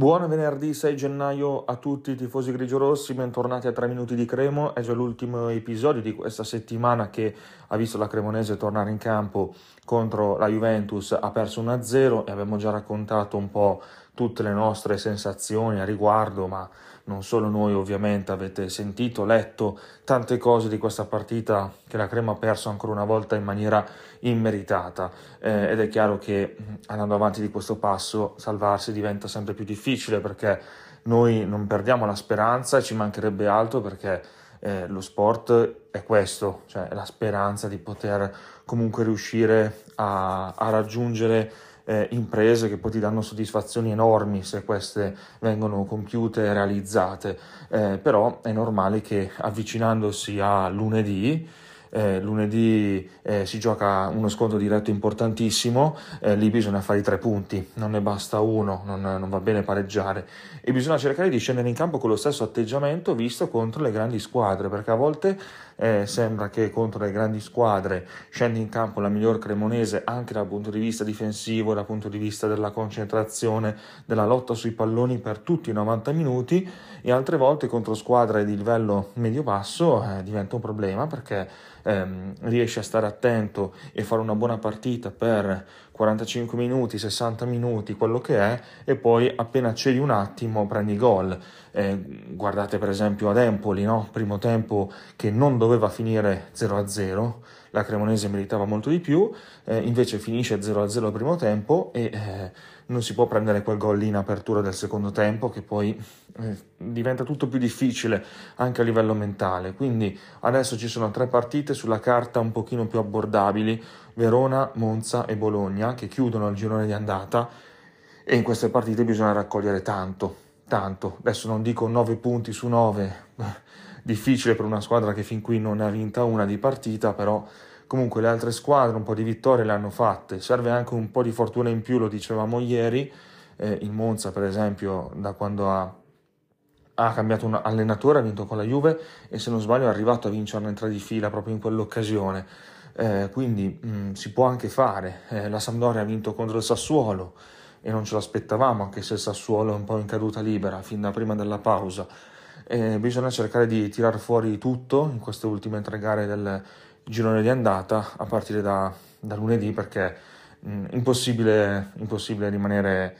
Buon venerdì 6 gennaio a tutti i tifosi grigiorossi, bentornati a 3 minuti di Cremo. È già l'ultimo episodio di questa settimana che ha visto la Cremonese tornare in campo contro la Juventus. Ha perso 1-0 e abbiamo già raccontato un po' tutte le nostre sensazioni a riguardo, ma non solo noi ovviamente avete sentito, letto tante cose di questa partita che la Crema ha perso ancora una volta in maniera immeritata eh, ed è chiaro che andando avanti di questo passo salvarsi diventa sempre più difficile perché noi non perdiamo la speranza e ci mancherebbe altro perché eh, lo sport è questo, cioè la speranza di poter comunque riuscire a, a raggiungere eh, imprese che poi ti danno soddisfazioni enormi se queste vengono compiute e realizzate, eh, però è normale che avvicinandosi a lunedì eh, lunedì eh, si gioca uno scontro diretto importantissimo, eh, lì bisogna fare i tre punti, non ne basta uno, non, non, va bene pareggiare. E bisogna cercare di scendere in campo con lo stesso atteggiamento visto contro le grandi squadre, perché a volte eh, sembra che contro le grandi squadre scende in campo la miglior cremonese anche dal punto di vista difensivo, dal punto di vista della concentrazione, della lotta sui palloni per tutti i 90 minuti e altre volte contro squadre di livello medio-basso eh, diventa un problema perché ehm, riesci a stare attento e fare una buona partita per 45 minuti, 60 minuti, quello che è, e poi appena cedi un attimo prendi gol. Eh, guardate per esempio ad Empoli, no? primo tempo che non doveva finire 0-0, la Cremonese meritava molto di più, eh, invece finisce 0-0 al primo tempo e eh, non si può prendere quel gol lì in apertura del secondo tempo che poi eh, diventa tutto più difficile anche a livello mentale. Quindi adesso ci sono tre partite sulla carta un pochino più abbordabili, Verona, Monza e Bologna, che chiudono il girone di andata e in queste partite bisogna raccogliere tanto, tanto. Adesso non dico 9 punti su 9, difficile per una squadra che fin qui non ne ha vinta una di partita, però comunque le altre squadre un po' di vittorie le hanno fatte, serve anche un po' di fortuna in più, lo dicevamo ieri, eh, il Monza per esempio da quando ha, ha cambiato un allenatore, ha vinto con la Juve e se non sbaglio è arrivato a vincerne tre di fila proprio in quell'occasione, eh, quindi mh, mm, si può anche fare, eh, la Sampdoria ha vinto contro il Sassuolo e non ce l'aspettavamo anche se il Sassuolo è un po' in caduta libera fin da prima della pausa, eh, bisogna cercare di tirar fuori tutto in queste ultime tre gare del girone di andata a partire da, da lunedì perché mh, mm, impossibile, impossibile rimanere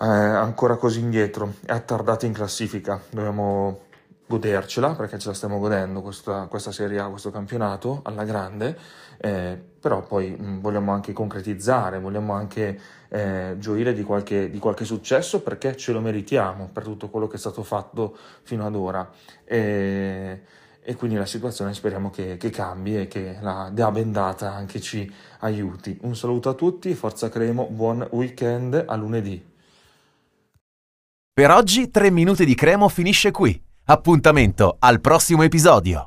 eh, ancora così indietro e attardati in classifica. Dobbiamo godercela perché ce la stiamo godendo questa, questa Serie A, questo campionato alla grande, eh, però poi mh, mm, vogliamo anche concretizzare, vogliamo anche eh, gioire di qualche, di qualche, successo perché ce lo meritiamo per tutto quello che è stato fatto fino ad ora. E, e quindi la situazione speriamo che, che, cambi e che la dea bendata anche ci aiuti. Un saluto a tutti, forza Cremo, buon weekend a lunedì. Per oggi 3 minuti di Cremo finisce qui. Appuntamento al prossimo episodio.